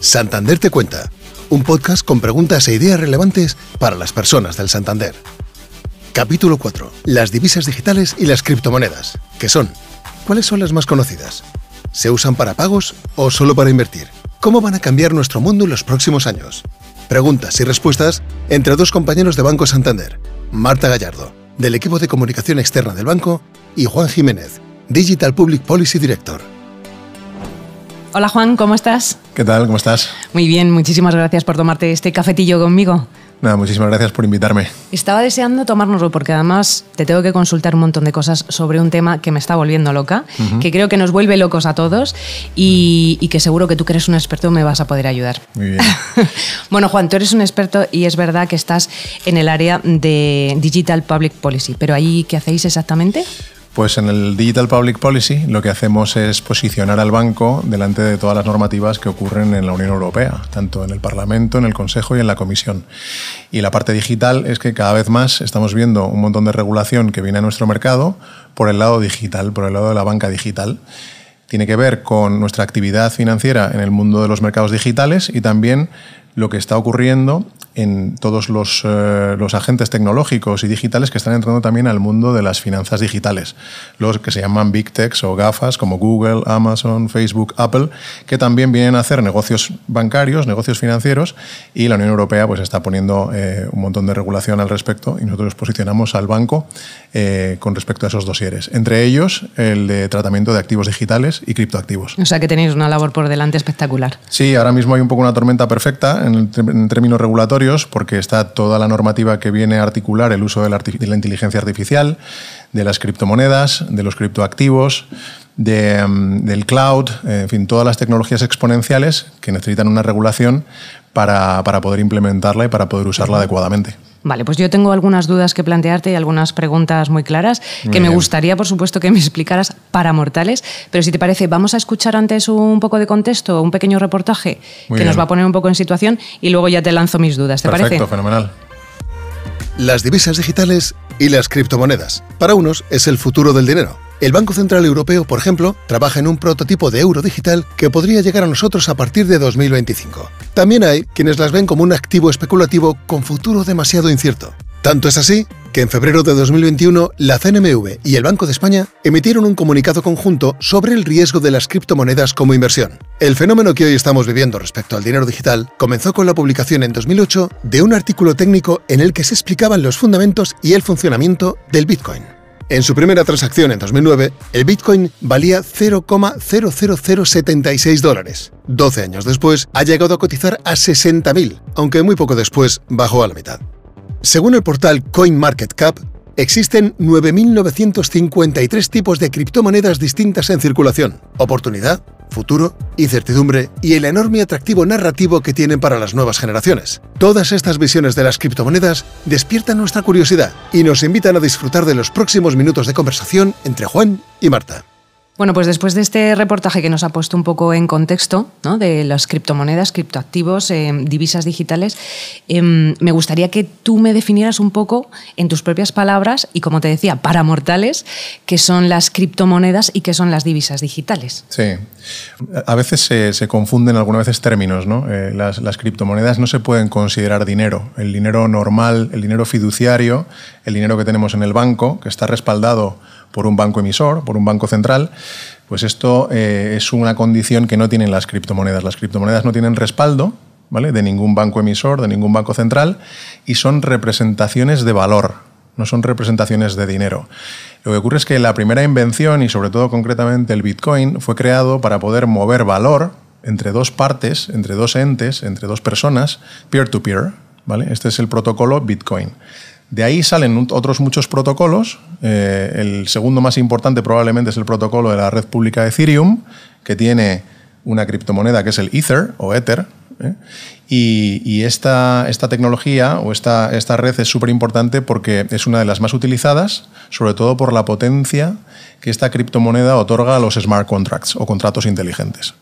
Santander te cuenta, un podcast con preguntas e ideas relevantes para las personas del Santander. Capítulo 4. Las divisas digitales y las criptomonedas. ¿Qué son? ¿Cuáles son las más conocidas? ¿Se usan para pagos o solo para invertir? ¿Cómo van a cambiar nuestro mundo en los próximos años? Preguntas y respuestas entre dos compañeros de Banco Santander, Marta Gallardo, del equipo de comunicación externa del banco, y Juan Jiménez, Digital Public Policy Director. Hola Juan, ¿cómo estás? ¿Qué tal? ¿Cómo estás? Muy bien, muchísimas gracias por tomarte este cafetillo conmigo. Nada, muchísimas gracias por invitarme. Estaba deseando tomárnoslo porque además te tengo que consultar un montón de cosas sobre un tema que me está volviendo loca, que creo que nos vuelve locos a todos y, y, que seguro que tú que eres un experto me vas a poder ayudar. Muy bien. bueno, Juan, tú eres un experto y es verdad que estás en el área de Digital Public Policy, pero ahí, ¿qué hacéis exactamente? Pues en el Digital Public Policy lo que hacemos es posicionar al banco delante de todas las normativas que ocurren en la Unión Europea, tanto en el Parlamento, en el Consejo y en la Comisión. Y la parte digital es que cada vez más estamos viendo un montón de regulación que viene a nuestro mercado por el lado digital, por el lado de la banca digital. Tiene que ver con nuestra actividad financiera en el mundo de los mercados digitales y también lo que está ocurriendo en todos los, eh, los, agentes tecnológicos y digitales que están entrando también al mundo de las finanzas digitales, los que se llaman Big Techs o GAFAs como Google, Amazon, Facebook, Apple, que también vienen a hacer negocios bancarios, negocios financieros, y la Unión Europea pues, está poniendo eh, un montón de regulación al respecto y nosotros posicionamos al banco eh, con respecto a esos dosieres, entre ellos el de tratamiento de activos digitales y criptoactivos. O sea que tenéis una labor por delante espectacular. Sí, ahora mismo hay un poco una tormenta perfecta en, en términos regulatorios porque está toda la normativa que viene a articular el uso de la, de la inteligencia artificial, de las criptomonedas, de los criptoactivos, de, um, del cloud, en fin, todas las tecnologías exponenciales que necesitan una regulación para, para poder implementarla y para poder usarla adecuadamente. Vale, pues yo tengo algunas dudas que plantearte y algunas preguntas muy claras que Muy me bien. gustaría, por supuesto, que me explicaras para mortales. Pero si te parece, vamos a escuchar antes un poco de contexto, un pequeño reportaje Muy que nos va a poner un poco en situación y luego ya te lanzo mis dudas. ¿Te Perfecto, parece? fenomenal. Las divisas digitales y las criptomonedas. Para unos es el futuro del dinero. El Banco Central Europeo, por ejemplo, trabaja en un prototipo de euro digital que podría llegar a nosotros a partir de 2025. También hay quienes las ven como un activo especulativo con futuro demasiado incierto. Tanto es así que en febrero de 2021 la CNMV y el Banco de España emitieron un comunicado conjunto sobre el riesgo de las criptomonedas como inversión. El fenómeno que hoy estamos viviendo respecto al dinero digital comenzó con la publicación en 2008 de un artículo técnico en el que se explicaban los fundamentos y el funcionamiento del Bitcoin. En su primera transacción en 2009, el Bitcoin valía 0,00076 dólares. 12 años después, ha llegado a cotizar a 60.000, aunque muy poco después bajó a la mitad. Según el portal CoinMarketCap, existen 9.953 tipos de criptomonedas distintas en circulación. Oportunidad, futuro, incertidumbre y el enorme atractivo narrativo que tienen para las nuevas generaciones. Todas estas visiones de las criptomonedas despiertan nuestra curiosidad y nos invitan a disfrutar de los próximos minutos de conversación entre Juan y Marta. Bueno, pues después de este reportaje que nos ha puesto un poco en contexto ¿no? de las criptomonedas, criptoactivos, eh, divisas digitales, eh, me gustaría que tú me definieras un poco en tus propias palabras y, como te decía, para mortales, qué son las criptomonedas y qué son las divisas digitales. Sí. A veces se, confunden algunas veces términos, ¿no? Eh, las criptomonedas no se pueden considerar dinero. El dinero normal, el dinero fiduciario, el dinero que tenemos en el banco, que está respaldado por un banco emisor, por un banco central, pues esto eh, es una condición que no tienen las criptomonedas. Las criptomonedas no tienen respaldo, ¿vale? De ningún banco emisor, de ningún banco central, y son representaciones de valor, no son representaciones de dinero. Lo que ocurre es que la primera invención, y sobre todo concretamente el Bitcoin, fue creado para poder mover valor entre dos partes, entre dos entes, entre dos personas, peer-to-peer. ¿vale? Este es el protocolo Bitcoin. De ahí salen otros muchos protocolos. Eh, el segundo más importante probablemente es el protocolo de la red pública de Ethereum, que tiene una criptomoneda que es el Ether o Ether. ¿eh? Y, esta, esta, tecnología o esta, esta red es súper importante porque es una de las más utilizadas, sobre todo por la potencia que esta criptomoneda otorga a los smart contracts o contratos inteligentes.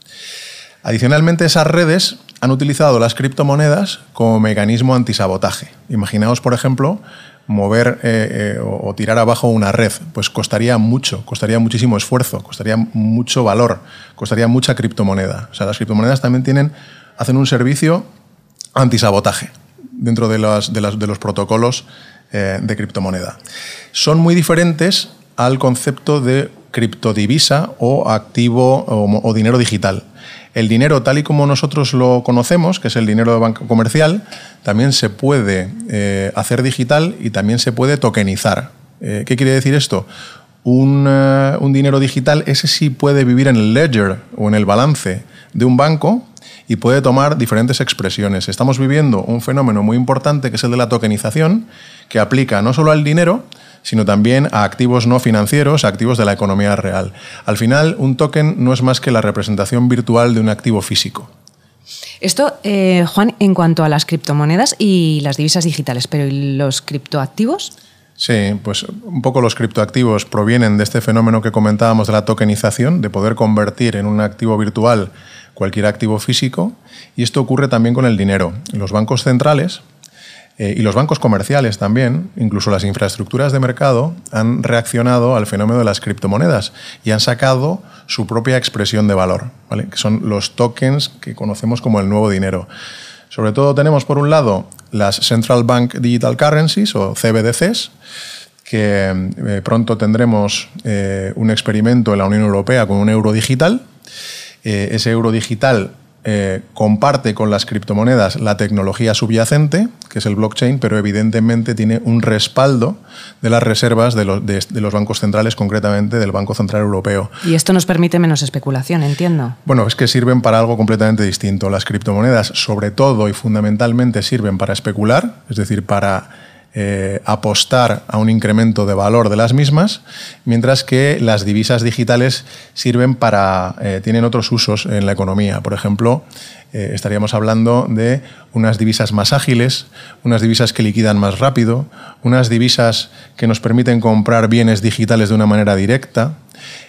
Adicionalmente, esas redes han utilizado las criptomonedas como mecanismo antisabotaje. Imaginaos, por ejemplo, mover eh, eh, o, tirar abajo una red, pues costaría mucho, costaría muchísimo esfuerzo, costaría mucho valor, costaría mucha criptomoneda. O sea, las criptomonedas también tienen, hacen un servicio antisabotaje dentro de, los protocolos eh, de criptomoneda. Son muy diferentes al concepto de criptodivisa o activo o dinero digital. El dinero tal y como nosotros lo conocemos, que es el dinero de banco comercial, también se puede eh, hacer digital y también se puede tokenizar. Eh, ¿Qué quiere decir esto? Un, eh, un, dinero digital, ese sí puede vivir en el ledger o en el balance de un banco y puede tomar diferentes expresiones. Estamos viviendo un fenómeno muy importante que es el de la tokenización, que aplica no solo al dinero, sino también a activos no financieros, a activos de la economía real. Al final, un token no es más que la representación virtual de un activo físico. Esto, eh, Juan, en cuanto a las criptomonedas y las divisas digitales, pero ¿y los criptoactivos? Sí, pues un poco los criptoactivos provienen de este fenómeno que comentábamos de la tokenización, de poder convertir en un activo virtual cualquier activo físico, y esto ocurre también con el dinero. Los bancos centrales, eh, y los bancos comerciales también, incluso las infraestructuras de mercado, han reaccionado al fenómeno de las criptomonedas y han sacado su propia expresión de valor, que son los tokens que conocemos como el nuevo dinero. Sobre todo tenemos, por un lado, las Central Bank Digital Currencies o CBDCs, que eh, pronto tendremos eh, un experimento en la Unión Europea con un euro digital. ese euro digital eh, comparte con las criptomonedas la tecnología subyacente, que es el blockchain, pero evidentemente tiene un respaldo de las reservas de los, de los, bancos centrales, concretamente del Banco Central Europeo. Y esto nos permite menos especulación, entiendo. Bueno, es que sirven para algo completamente distinto. Las criptomonedas, sobre todo y fundamentalmente, sirven para especular, es decir, para eh, apostar a un incremento de valor de las mismas, mientras que las divisas digitales sirven para, eh, tienen otros usos en la economía. Por ejemplo, eh, estaríamos hablando de unas divisas más ágiles, unas divisas que liquidan más rápido, unas divisas que nos permiten comprar bienes digitales de una manera directa,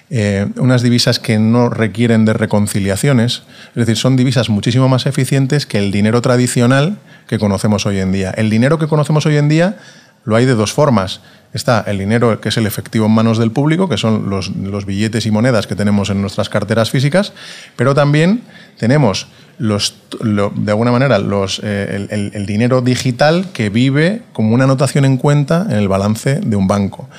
unas divisas que no requieren de reconciliaciones, es decir, son divisas muchísimo más eficientes que el dinero tradicional que conocemos hoy en día. El dinero que conocemos hoy en día lo hay de dos formas. Está el dinero que es el efectivo en manos del público, que son los, billetes y monedas que tenemos en nuestras carteras físicas, pero también tenemos los, de alguna manera los, eh, el, el dinero digital que vive como una anotación en cuenta en el balance de un banco.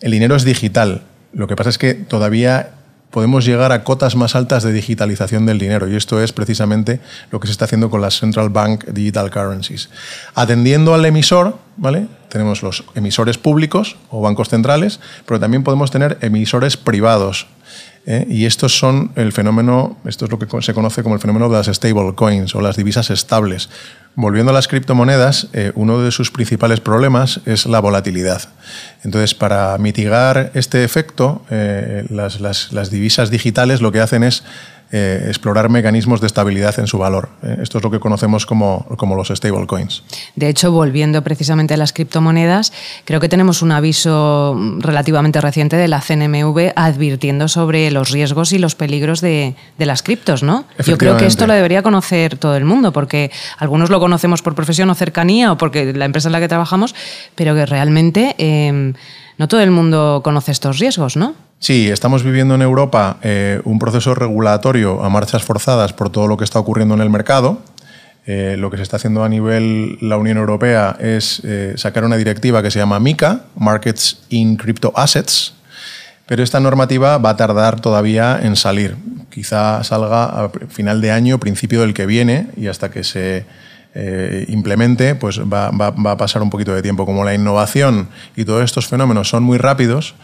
El dinero es digital. Lo que pasa es que todavía podemos llegar a cotas más altas de digitalización del dinero y esto es precisamente lo que se está haciendo con las Central Bank Digital Currencies. Atendiendo al emisor, ¿vale? Tenemos los emisores públicos o bancos centrales, pero también podemos tener emisores privados. ¿Eh? Y estos son el fenómeno, esto es lo que se conoce como el fenómeno de las stable coins o las divisas estables. Volviendo a las criptomonedas, eh, uno de sus principales problemas es la volatilidad. Entonces, para mitigar este efecto, eh, las, divisas digitales lo que hacen es eh, explorar mecanismos de estabilidad en su valor. Eh, esto es lo que conocemos como, como los stablecoins. De hecho, volviendo precisamente a las criptomonedas, creo que tenemos un aviso relativamente reciente de la CNMV advirtiendo sobre los riesgos y los peligros de, de las criptos, ¿no? Yo creo que esto lo debería conocer todo el mundo, porque algunos lo conocemos por profesión o cercanía o porque la empresa en la que trabajamos, pero que realmente eh, no todo el mundo conoce estos riesgos, ¿no? Sí, estamos viviendo en Europa eh, un proceso regulatorio a marchas forzadas por todo lo que está ocurriendo en el mercado. Eh, lo que se está haciendo a nivel la Unión Europea es eh, sacar una directiva que se llama MICA, Markets in Crypto Assets, pero esta normativa va a tardar todavía en salir. Quizá salga a final de año, principio del que viene, y hasta que se eh, implemente, pues va, a pasar un poquito de tiempo. Como la innovación y todos estos fenómenos son muy rápidos,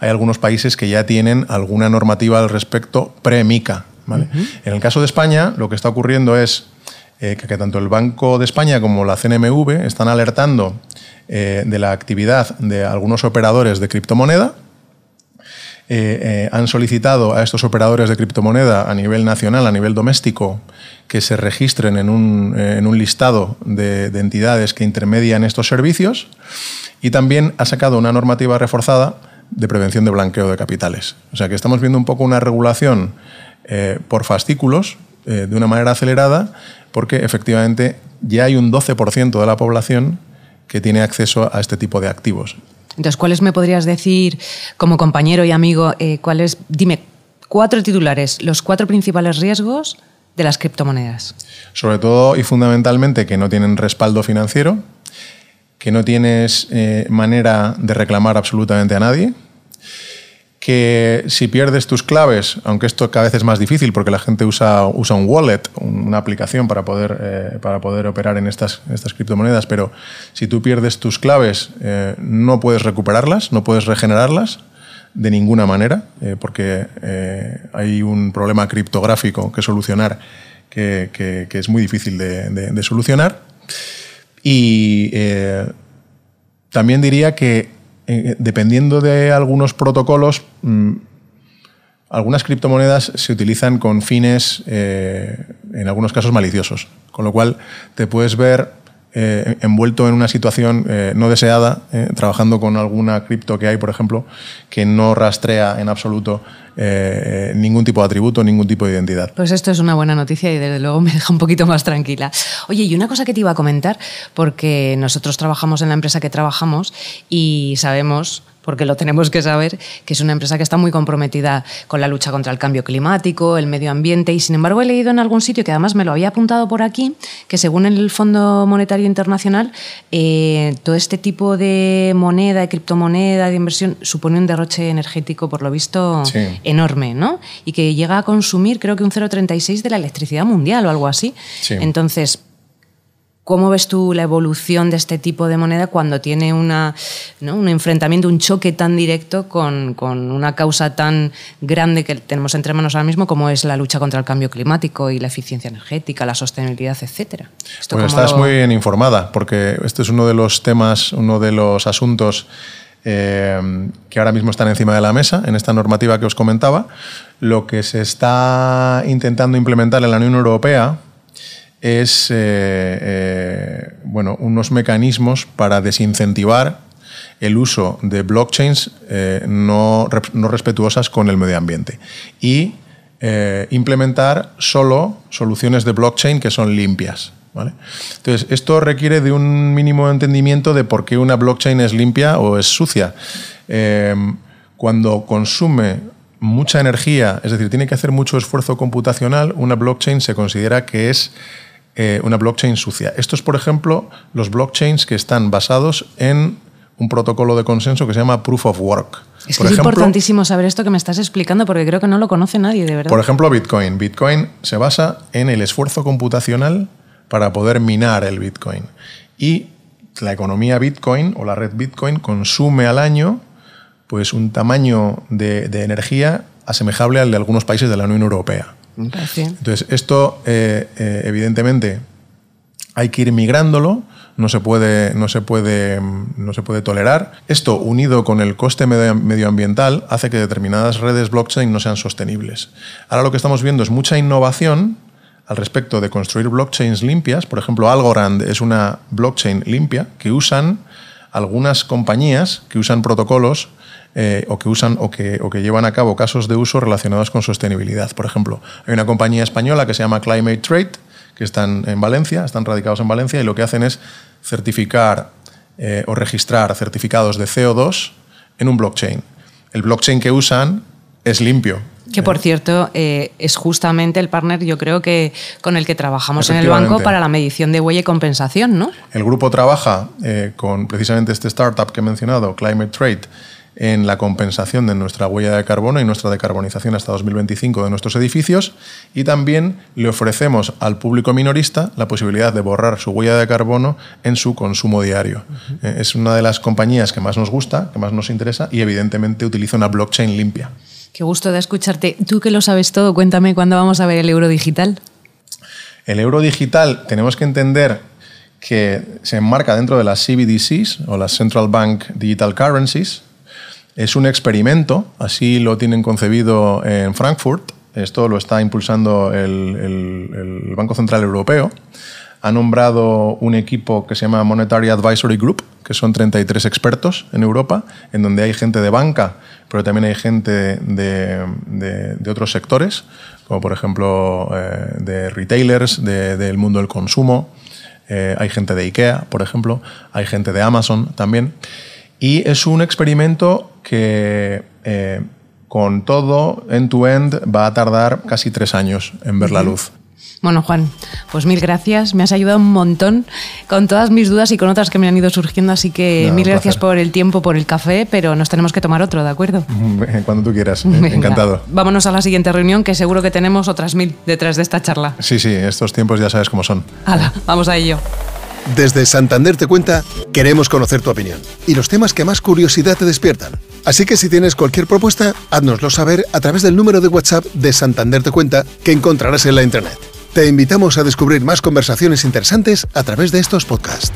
hay algunos países que ya tienen alguna normativa al respecto pre-MICA. En el caso de España, lo que está ocurriendo es eh, que, tanto el Banco de España como la CNMV están alertando eh, de la actividad de algunos operadores de criptomoneda eh, eh, han solicitado a estos operadores de criptomoneda a nivel nacional, a nivel doméstico, que se registren en un, eh, listado de, entidades que intermedian estos servicios y también ha sacado una normativa reforzada de prevención de blanqueo de capitales. O sea que estamos viendo un poco una regulación por fascículos de una manera acelerada porque efectivamente ya hay un 12% de la población que tiene acceso a este tipo de activos. Entonces, ¿cuáles me podrías decir como compañero y amigo? Eh, ¿Cuáles? Dime cuatro titulares, los cuatro principales riesgos de las criptomonedas. Sobre todo y fundamentalmente que no tienen respaldo financiero, que no tienes eh, manera de reclamar absolutamente a nadie, que si pierdes tus claves, aunque esto cada vez es más difícil porque la gente usa, usa un wallet, una aplicación para poder, eh, para poder operar en estas, estas criptomonedas, pero si tú pierdes tus claves eh, no puedes recuperarlas, no puedes regenerarlas de ninguna manera, eh, porque hay un problema criptográfico que solucionar que, que, es muy difícil de, de solucionar. Y también diría que eh, dependiendo de algunos protocolos, mm, algunas criptomonedas se utilizan con fines, eh, en algunos casos, maliciosos. Con lo cual, te puedes ver eh, envuelto en una situación no deseada, trabajando con alguna cripto que hay, por ejemplo, que no rastrea en absoluto eh, ningún tipo de atributo, ningún tipo de identidad. Pues esto es una buena noticia y desde luego me deja un poquito más tranquila. Oye, y una cosa que te iba a comentar, porque nosotros trabajamos en la empresa que trabajamos y sabemos porque lo tenemos que saber, que es una empresa que está muy comprometida con la lucha contra el cambio climático, el medio ambiente, y sin embargo he leído en algún sitio, que además me lo había apuntado por aquí, que según el Fondo Monetario Internacional, eh, todo este tipo de moneda, de criptomoneda, de inversión, supone un derroche energético, por lo visto, enorme, ¿no? Y que llega a consumir creo que un 0,36 de la electricidad mundial o algo así. Entonces, ¿Cómo ves tú la evolución de este tipo de moneda cuando tiene una, un enfrentamiento, un choque tan directo con, una causa tan grande que tenemos entre manos ahora mismo como es la lucha contra el cambio climático y la eficiencia energética, la sostenibilidad, etcétera? Estás muy bien informada, porque este es uno de los temas, uno de los asuntos eh, que ahora mismo están encima de la mesa en esta normativa que os comentaba. Lo que se está intentando implementar en la Unión Europea es eh, eh, bueno, unos mecanismos para desincentivar el uso de blockchains eh, no, respetuosas con el medio ambiente y implementar solo soluciones de blockchain que son limpias. Entonces, esto requiere de un mínimo entendimiento de por qué una blockchain es limpia o es sucia. cuando consume mucha energía, es decir, tiene que hacer mucho esfuerzo computacional, una blockchain se considera que es eh, una blockchain sucia. Estos, por ejemplo, los blockchains que están basados en un protocolo de consenso que se llama Proof of Work. Es que es importantísimo saber esto que me estás explicando porque creo que no lo conoce nadie, de verdad. Por ejemplo, Bitcoin. Bitcoin se basa en el esfuerzo computacional para poder minar el Bitcoin. Y la economía Bitcoin o la red Bitcoin consume al año pues un tamaño de energía asemejable al de algunos países de la Unión Europea. Entonces, esto eh, eh, evidentemente hay que ir migrándolo, no se, puede, no, se puede, no se puede tolerar. Esto, unido con el coste medioambiental, hace que determinadas redes blockchain no sean sostenibles. Ahora lo que estamos viendo es mucha innovación al respecto de construir blockchains limpias. Por ejemplo, Algorand es una blockchain limpia que usan algunas compañías que usan protocolos eh, o que usan o que, o que llevan a cabo casos de uso relacionados con sostenibilidad. Por ejemplo, hay una compañía española que se llama Climate Trade, que están en Valencia, están radicados en Valencia y lo que hacen es certificar eh, o registrar certificados de CO2 en un blockchain. El blockchain que usan es limpio, que por cierto eh, es justamente el partner, yo creo que con el que trabajamos en el banco para la medición de huella y compensación, ¿no? El grupo trabaja con precisamente este startup que he mencionado, Climate Trade, en la compensación de nuestra huella de carbono y nuestra decarbonización hasta 2025 de nuestros edificios y también le ofrecemos al público minorista la posibilidad de borrar su huella de carbono en su consumo diario. Eh, es una de las compañías que más nos gusta, que más nos interesa y evidentemente utiliza una blockchain limpia. Qué gusto de escucharte. Tú que lo sabes todo, cuéntame cuándo vamos a ver el euro digital. El euro digital tenemos que entender que se enmarca dentro de las CBDCs o las Central Bank Digital Currencies, es un experimento, así lo tienen concebido en Frankfurt. Esto lo está impulsando el, Banco Central Europeo. Ha nombrado un equipo que se llama Monetary Advisory Group, que son 33 expertos en Europa, en donde hay gente de banca, pero también hay gente de, otros sectores, como por ejemplo eh, de retailers, del mundo del consumo, eh, hay gente de IKEA, por ejemplo, hay gente de Amazon también. Y es un experimento que eh, con todo end-to-end va a tardar casi tres años en ver la luz. Bueno, Juan, pues mil gracias. Me has ayudado un montón con todas mis dudas y con otras que me han ido surgiendo. Así que mil gracias por el tiempo, por el café, pero nos tenemos que tomar otro, ¿de acuerdo? Cuando tú quieras. Encantado. Vámonos a la siguiente reunión, que seguro que tenemos otras mil detrás de esta charla. Sí, sí, estos tiempos ya sabes cómo son. Hala, vamos a ello. Desde Santander te cuenta, queremos conocer tu opinión y los temas que más curiosidad te despiertan. Así que si tienes cualquier propuesta, háznoslo saber a través del número de WhatsApp de Santander te cuenta que encontrarás en la internet. Te invitamos a descubrir más conversaciones interesantes a través de estos podcasts.